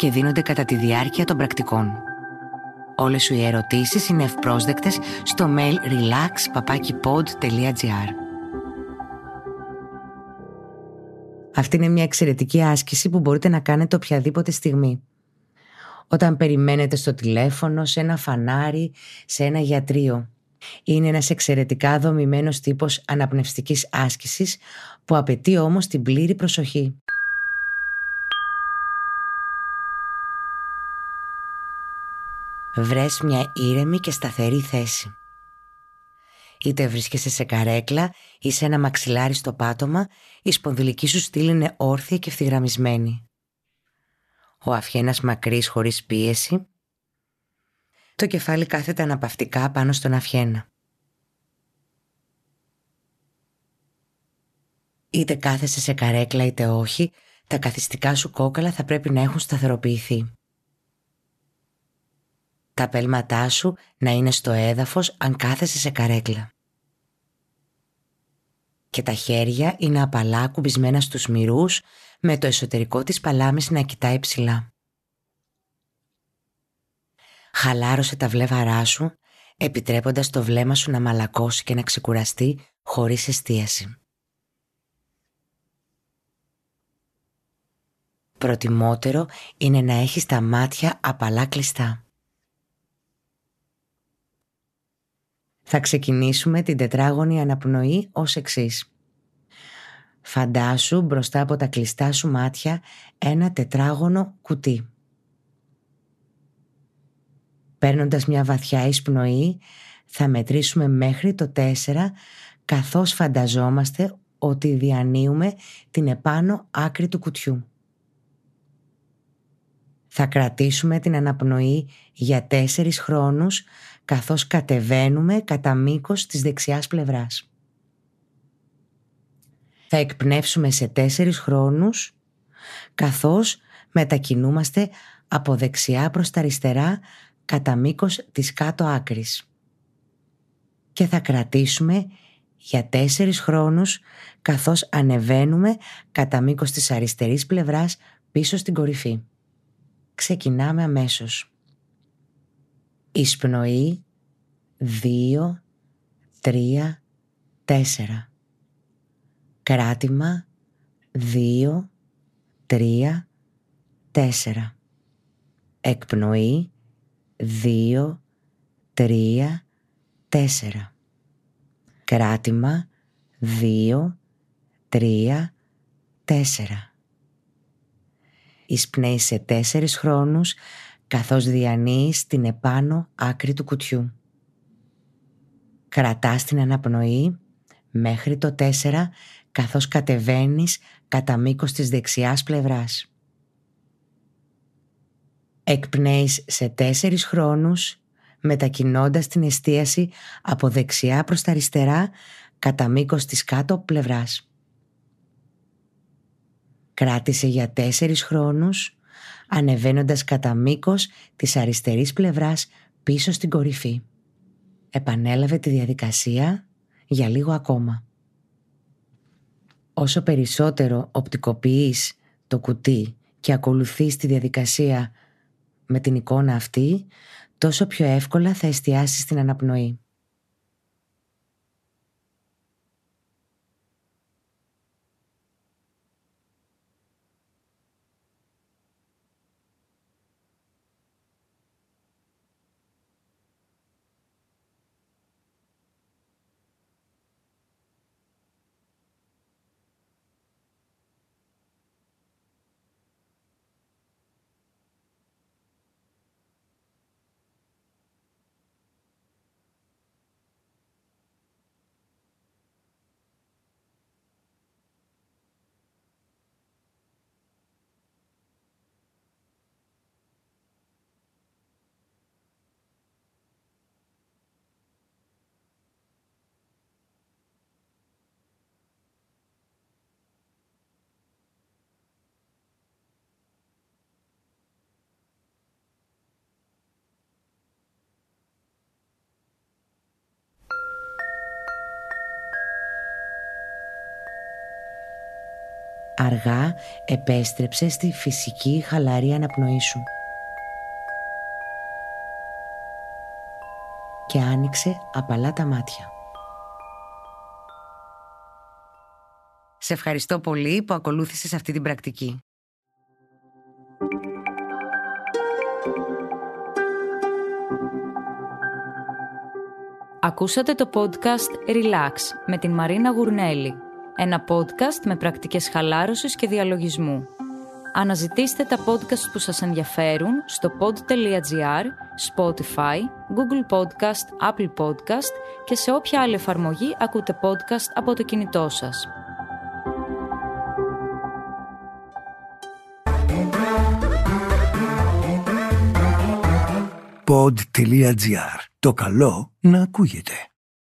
και δίνονται κατά τη διάρκεια των πρακτικών. Όλες σου οι ερωτήσεις είναι ευπρόσδεκτες στο mail relax.papakipod.gr Αυτή είναι μια εξαιρετική άσκηση που μπορείτε να κάνετε οποιαδήποτε στιγμή. Όταν περιμένετε στο τηλέφωνο, σε ένα φανάρι, σε ένα γιατρείο. Είναι ένας εξαιρετικά δομημένος τύπος αναπνευστικής άσκησης που απαιτεί όμως την πλήρη προσοχή. Βρες μια ήρεμη και σταθερή θέση. Είτε βρίσκεσαι σε καρέκλα ή σε ένα μαξιλάρι στο πάτωμα, η σπονδυλική σου στήλη είναι όρθια και ευθυγραμμισμένη. Ο αφιένας μακρύς χωρίς πίεση. Το κεφάλι κάθεται αναπαυτικά πάνω στον αφιένα. Είτε κάθεσαι σε καρέκλα είτε όχι, τα καθιστικά σου κόκαλα θα πρέπει να έχουν σταθεροποιηθεί. Τα πέλματά σου να είναι στο έδαφος αν κάθεσαι σε καρέκλα. Και τα χέρια είναι απαλά κουμπισμένα στους μυρούς με το εσωτερικό της παλάμης να κοιτάει ψηλά. Χαλάρωσε τα βλέμαρά σου επιτρέποντας το βλέμμα σου να μαλακώσει και να ξεκουραστεί χωρίς εστίαση. Προτιμότερο είναι να έχεις τα μάτια απαλά κλειστά. Θα ξεκινήσουμε την τετράγωνη αναπνοή ως εξής. Φαντάσου μπροστά από τα κλειστά σου μάτια ένα τετράγωνο κουτί. Παίρνοντας μια βαθιά εισπνοή θα μετρήσουμε μέχρι το 4 καθώς φανταζόμαστε ότι διανύουμε την επάνω άκρη του κουτιού. Θα κρατήσουμε την αναπνοή για τέσσερις χρόνους καθώς κατεβαίνουμε κατά μήκος της δεξιάς πλευράς. Θα εκπνεύσουμε σε τέσσερις χρόνους καθώς μετακινούμαστε από δεξιά προς τα αριστερά κατά μήκος της κάτω άκρης. Και θα κρατήσουμε για τέσσερις χρόνους καθώς ανεβαίνουμε κατά μήκος της αριστερής πλευράς πίσω στην κορυφή. Ξεκινάμε αμέσως. Εισπνοή δύο, τρία, τέσσερα. Κράτημα δύο, τρία, τέσσερα. Εκπνοή δύο, τρία, τέσσερα. Κράτημα δύο, τρία, τέσσερα. Εισπνέει σε τέσσερις χρόνους καθώς διανύεις την επάνω άκρη του κουτιού. Κρατάς την αναπνοή μέχρι το 4 καθώς κατεβαίνεις κατά μήκος της δεξιάς πλευράς. Εκπνέεις σε τέσσερις χρόνους μετακινώντας την εστίαση από δεξιά προς τα αριστερά κατά μήκος της κάτω πλευράς. Κράτησε για τέσσερις χρόνους ανεβαίνοντας κατά μήκος της αριστερής πλευράς πίσω στην κορυφή. Επανέλαβε τη διαδικασία για λίγο ακόμα. Όσο περισσότερο οπτικοποιείς το κουτί και ακολουθείς τη διαδικασία με την εικόνα αυτή, τόσο πιο εύκολα θα εστιάσεις την αναπνοή. Αργά επέστρεψε στη φυσική χαλαρή αναπνοή σου. Και άνοιξε απαλά τα μάτια. Σε ευχαριστώ πολύ που ακολούθησες αυτή την πρακτική. Ακούσατε το podcast Relax με την Μαρίνα Γουρνέλη. Ένα podcast με πρακτικές χαλάρωσης και διαλογισμού. Αναζητήστε τα podcast που σας ενδιαφέρουν στο pod.gr, Spotify, Google Podcast, Apple Podcast και σε όποια άλλη εφαρμογή ακούτε podcast από το κινητό σας. pod.gr. Το καλό να ακούγεται.